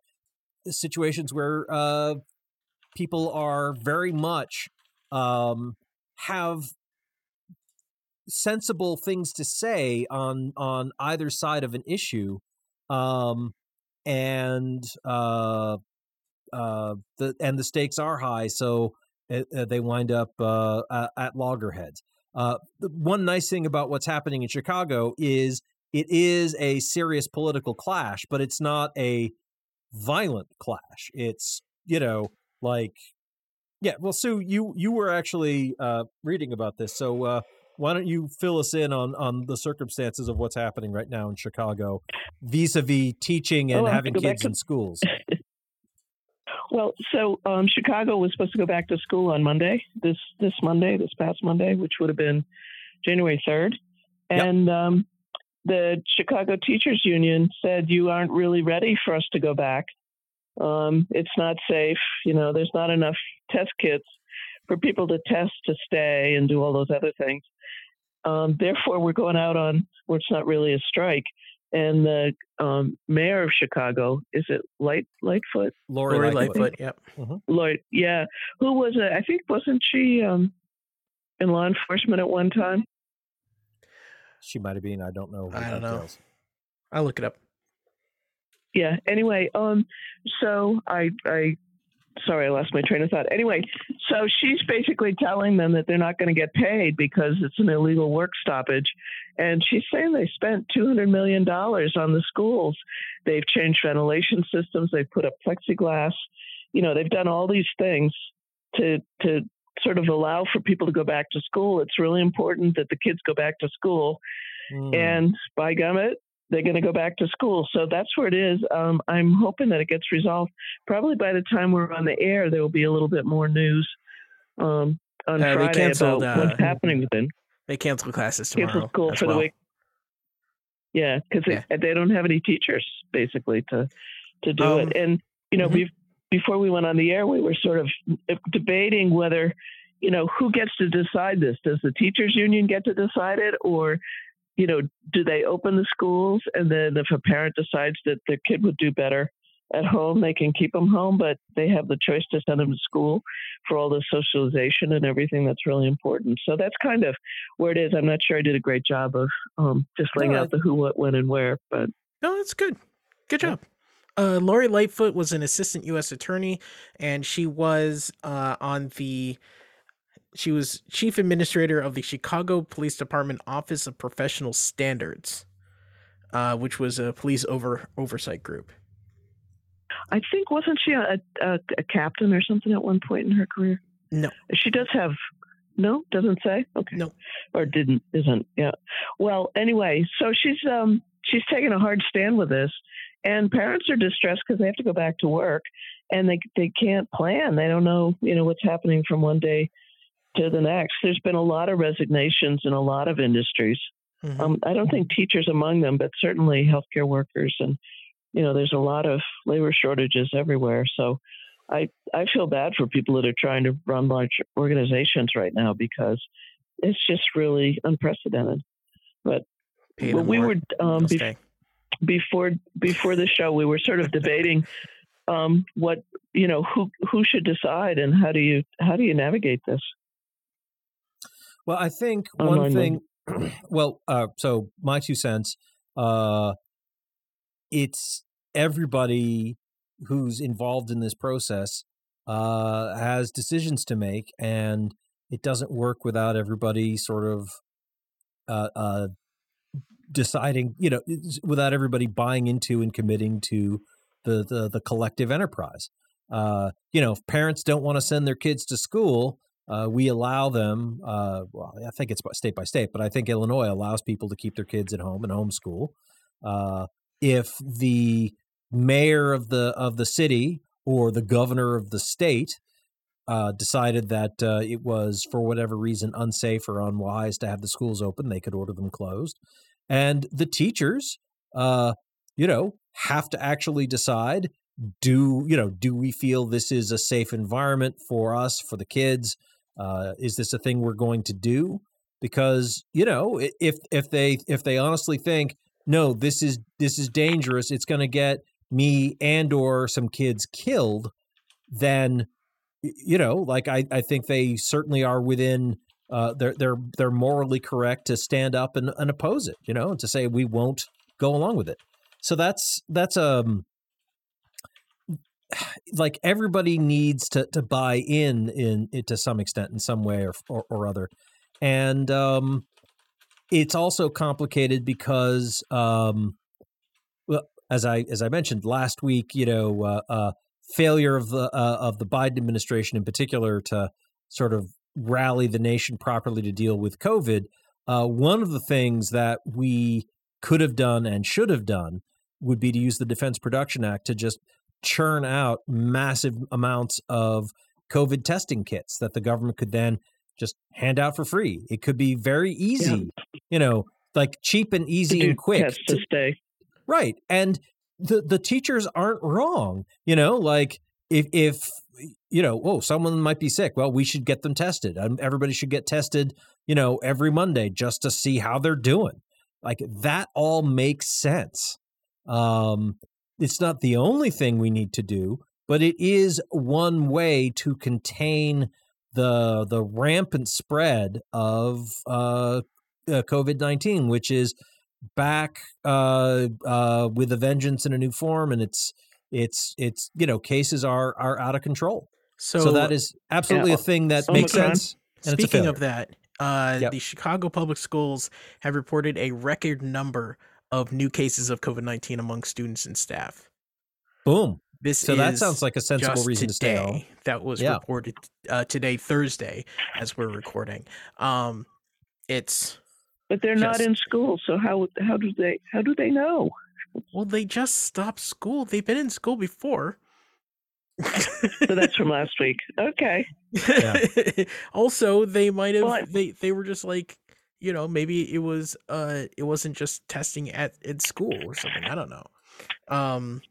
situations where uh, people are very much um, have sensible things to say on on either side of an issue, um, and uh, uh, the and the stakes are high, so they wind up uh, at loggerheads. Uh, the one nice thing about what's happening in Chicago is it is a serious political clash, but it's not a violent clash. It's you know like yeah. Well, Sue, you you were actually uh, reading about this, so uh, why don't you fill us in on on the circumstances of what's happening right now in Chicago, vis-a-vis teaching and Oh, I have to having kids to- in schools? Well, so um, Chicago was supposed to go back to school on Monday, this this Monday, this past Monday, which would have been January third, Yep. and um, the Chicago Teachers Union said you aren't really ready for us to go back. Um, it's not safe. You know, there's not enough test kits for people to test to stay and do all those other things. Um, therefore, we're going out on where it's not really a strike. And the um, mayor of Chicago is it Light Lightfoot? Lori, Lori Lightfoot. Lightfoot. Yep. Lloyd, yeah. Who was it? I think wasn't she um, in law enforcement at one time? She might have been. I don't know. I don't know. details. I'll look it up. Yeah. Anyway, um, so I, I, sorry, I lost my train of thought. Anyway, so she's basically telling them that they're not going to get paid because it's an illegal work stoppage, and she's saying they spent two hundred million dollars on the schools. They've changed ventilation systems. They've put up plexiglass. You know, they've done all these things to to sort of allow for people to go back to school. It's really important that the kids go back to school Hmm. and by gummit, they're going to go back to school. So that's where it is. Um, I'm hoping that it gets resolved. Probably by the time we're on the air, there will be a little bit more news um, on Uh, Friday canceled, about uh, what's happening with them. They cancel classes tomorrow. Cancel school for well. the week. Yeah, because Yeah. they, they don't have any teachers basically to to do Um, it. And you know, mhm. be, before we went on the air, we were sort of debating whether you know who gets to decide this. Does the teachers union get to decide it, or you know, do they open the schools and then if a parent decides that their kid would do better at home, they can keep them home, but they have the choice to send them to school for all the socialization and everything that's really important. So that's kind of where it is. I'm not sure I did a great job of um, just laying No, out the who, what, when, and where, but No, that's good. Good Yeah. job. Uh, Lori Lightfoot was an assistant U.S. attorney, and she was uh, on the. She was chief administrator of the Chicago Police Department Office of Professional Standards, uh, which was a police over oversight group. I think wasn't she a, a, a captain or something at one point in her career? No. She does have. No, doesn't say. Okay. No. Or didn't isn't. Yeah. Well, anyway, so she's um she's taking a hard stand with this, and parents are distressed because they have to go back to work, and they they can't plan. They don't know you know what's happening from one day to the next. There's been a lot of resignations in a lot of industries. Mhm. Um, I don't think teachers among them, but certainly healthcare workers, and you know, there's a lot of labor shortages everywhere. So, I I feel bad for people that are trying to run large organizations right now because it's just really unprecedented. But well, we were um, before before the show, we were sort of debating um, what you know who who should decide and how do you how do you navigate this? Well, I think one thing. well, uh, so my two cents. Uh, it's everybody who's involved in this process uh, has decisions to make, and it doesn't work without everybody sort of uh, uh, deciding. You know, without everybody buying into and committing to the the, the collective enterprise. Uh, you know, if parents don't want to send their kids to school, uh, we allow them. Uh, well, I think it's state by state, but I think Illinois allows people to keep their kids at home and homeschool. Uh, if the mayor of the of the city or the governor of the state uh, decided that uh, it was for whatever reason unsafe or unwise to have the schools open, they could order them closed, and the teachers, uh, you know, have to actually decide do you know do we feel this is a safe environment for us for the kids uh, is this a thing we're going to do? Because you know if if they if they honestly think no this is this is dangerous it's going to get me and or some kids killed then you know like i i think they certainly are within uh they're they're they're morally correct to stand up and, and oppose it you know and to say we won't go along with it. So that's that's um like everybody needs to to buy in in it to some extent in some way or or, or other. And um it's also complicated because um well as i as i mentioned last week you know uh, uh failure of the uh, of the biden administration in particular to sort of rally the nation properly to deal with covid uh one of the things that we could have done and should have done would be to use the defense production act to just churn out massive amounts of COVID testing kits that the government could then just hand out for free. It could be very easy, yeah. you know, like cheap and easy and quick to, stay. Right. And the the teachers aren't wrong, you know, like if if you know, oh, someone might be sick. Well, we should get them tested. Everybody should get tested, you know, every Monday just to see how they're doing. Like that all makes sense. Um, it's not the only thing we need to do, but it is one way to contain the the rampant spread of uh, uh, COVID nineteen, which is back uh, uh, with a vengeance in a new form, and it's it's it's you know cases are are out of control. So, so that is absolutely yeah, a thing that makes sense. Speaking of that, uh, yep. the Chicago Public Schools have reported a record number of new cases of COVID 19 among students and staff. Boom. This so that sounds like a sensible reason today, to stay home. That was yeah. reported uh, today, Thursday, as we're recording. Um, it's but they're just, not in school, so how how do they how do they know? Well, they just stopped school. They've been in school before. so that's from last week. Okay. Yeah. also, they might have well, they they were just like you know maybe it was uh it wasn't just testing at at school or something i don't know um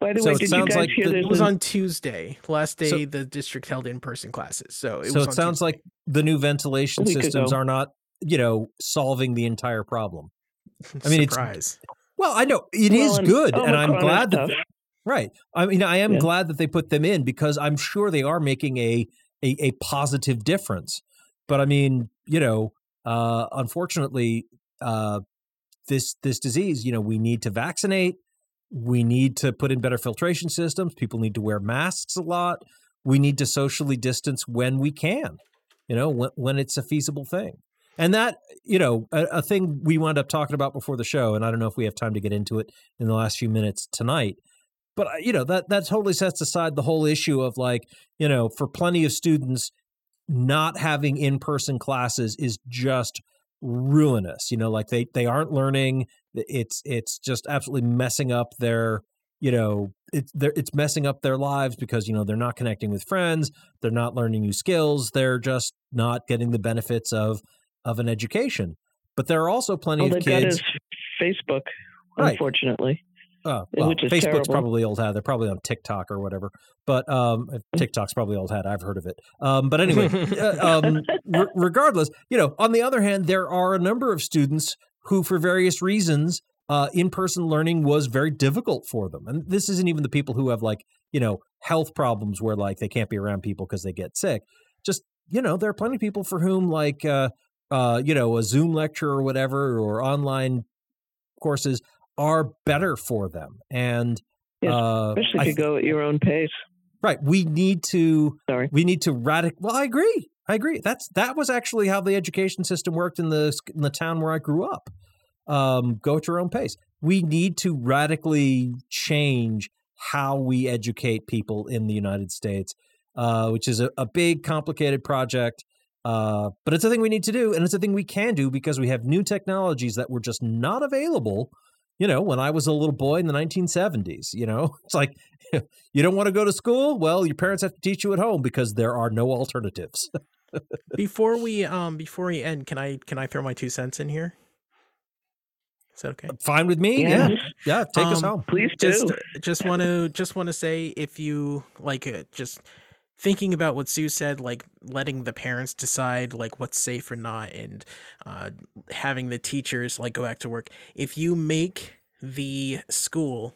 by the so way, did you guys like hear the, It was on Tuesday, last day so, the district held in person classes. So it so it sounds Tuesday. like the new ventilation systems ago. are not, you know, solving the entire problem. I mean, Surprise. it's well, I know it well, is good, and, and I'm glad that right. I mean, I am yeah. glad that they put them in because I'm sure they are making a a, a positive difference. But I mean, you know, uh, unfortunately, uh, this this disease, you know, we need to vaccinate. We need to put in better filtration systems. People need to wear masks a lot. We need to socially distance when we can, you know, when, when it's a feasible thing. And that, you know, a, a thing we wound up talking about before the show, and I don't know if we have time to get into it in the last few minutes tonight, but uh, you know that that totally sets aside the whole issue of like you know for plenty of students not having in-person classes is just ruinous you know like they they aren't learning it's it's just absolutely messing up their you know it's it's messing up their lives because you know they're not connecting with friends they're not learning new skills they're just not getting the benefits of of an education. But there are also plenty All of kids facebook unfortunately uh, well, Facebook's terrible. probably old hat. They're probably on TikTok or whatever. But um, TikTok's probably old hat. I've heard of it. Um, but anyway, uh, um, re- regardless, you know, on the other hand, there are a number of students who, for various reasons, uh, in-person learning was very difficult for them. And this isn't even the people who have like, you know, health problems where like they can't be around people because they get sick. Just, you know, there are plenty of people for whom like, uh, uh, you know, a Zoom lecture or whatever, or online courses are better for them. And yes, uh, especially if you go at your own pace. Right. We need to. Sorry. We need to radical. Well, I agree. I agree. That's that was actually how the education system worked in the in the town where I grew up. Um, go at your own pace. We need to radically change how we educate people in the United States. uh, which is a, a big, complicated project. Uh, but it's a thing we need to do, and it's a thing we can do because we have new technologies that were just not available. You know, when I was a little boy in the 1970s, you know, it's like you don't want to go to school. Well, your parents have to teach you at home because there are no alternatives. before we um before we end, can I can I throw my two cents in here? Is that okay? Fine with me. Yeah, yeah. yeah take um, us home. Please do. Just just want to just want to say if you like it, just thinking about what Sue said, like letting the parents decide like what's safe or not, and uh, having the teachers like go back to work. If you make the school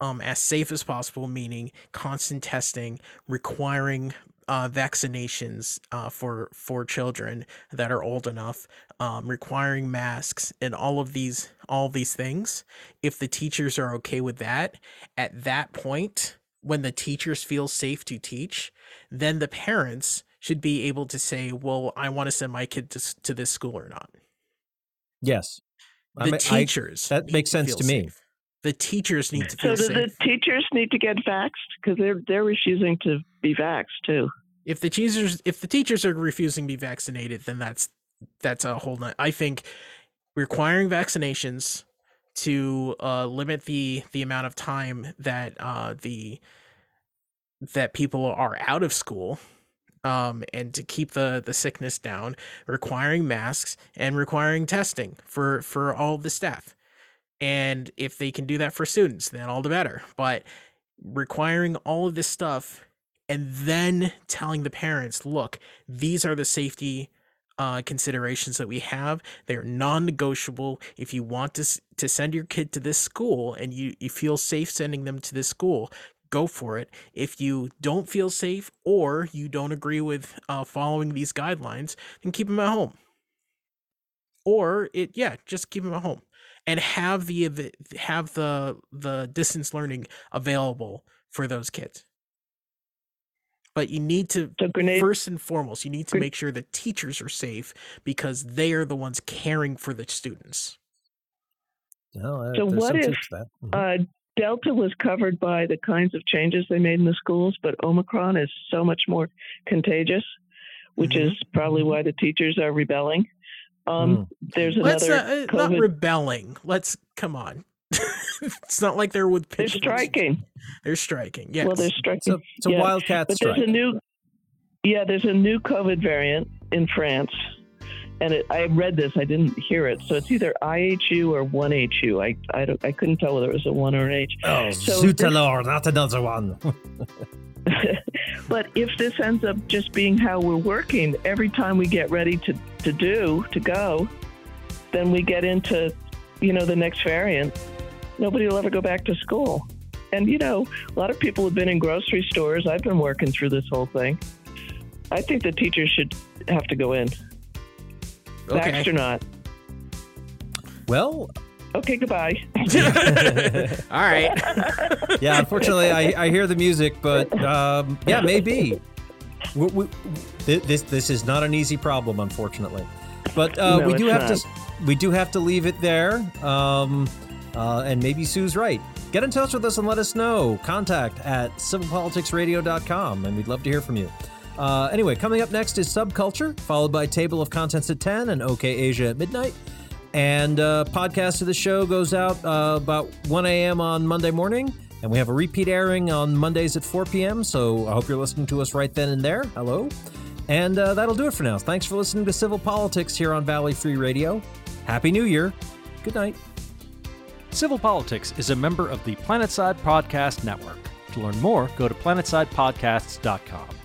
um, as safe as possible, meaning constant testing, requiring uh, vaccinations uh, for for children that are old enough, um, requiring masks, and all of these all these things. If the teachers are okay with that, at that point, when the teachers feel safe to teach, then the parents should be able to say, "Well, I want to send my kid to to this school or not." Yes, the I mean, teachers. I, that makes sense to me. Safe. The teachers need to feel so. Do safe. the teachers need to get vaxxed because they're they're refusing to be vaxxed too? If the teachers if the teachers are refusing to be vaccinated, then that's that's a whole. Not, I think requiring vaccinations to uh, limit the the amount of time that uh, the that people are out of school um, and to keep the the sickness down, requiring masks and requiring testing for for all the staff. And if they can do that for students, then all the better. But requiring all of this stuff and then telling the parents, look, these are the safety uh, considerations that we have. They're non-negotiable. If you want to to send your kid to this school and you, you feel safe sending them to this school, go for it. If you don't feel safe or you don't agree with uh, following these guidelines, then keep them at home. Or it, yeah, just keep them at home and have the have the the distance learning available for those kids. But you need to so grenade, first and foremost, you need to make sure the teachers are safe because they are the ones caring for the students. No, so what if mm-hmm. uh, Delta was covered by the kinds of changes they made in the schools, but Omicron is so much more contagious, which mm-hmm. is probably why the teachers are rebelling. Um, mm. There's another. Let's, uh, not rebelling. Let's come on. it's not like they're with. They're striking. They're striking. Yes. Well, they're striking. So, it's a yeah. wildcat but strike. There's a new. Yeah, there's a new COVID variant in France and it, I read this. I didn't hear it, so it's either IHU or one HU. I I, don't, I couldn't tell whether it was a one or an H. Oh, so not another one. but if this ends up just being how we're working every time we get ready to to do to go, then we get into you know the next variant. Nobody will ever go back to school. And you know, a lot of people have been in grocery stores. I've been working through this whole thing. I think the teachers should have to go in. Okay. Not. Well, okay, goodbye. All right. yeah, unfortunately, I, I hear the music, but um, yeah, maybe. We, we, this this is not an easy problem, unfortunately. But uh, no, we do have not. to we do have to leave it there. Um, uh, and maybe Sue's right. Get in touch with us and let us know. Contact at civilpoliticsradio.com, and we'd love to hear from you. Uh, anyway, coming up next is Subculture, followed by Table of Contents at 10 and OK Asia at midnight. And uh, podcast of the show goes out uh, about 1 a.m. on Monday morning. And we have a repeat airing on Mondays at 4 p.m. So I hope you're listening to us right then and there. Hello. And uh, that'll do it for now. Thanks for listening to Civil Politics here on Valley Free Radio. Happy New Year. Good night. Civil Politics is a member of the Planetside Podcast Network. To learn more, go to planetsidepodcasts.com.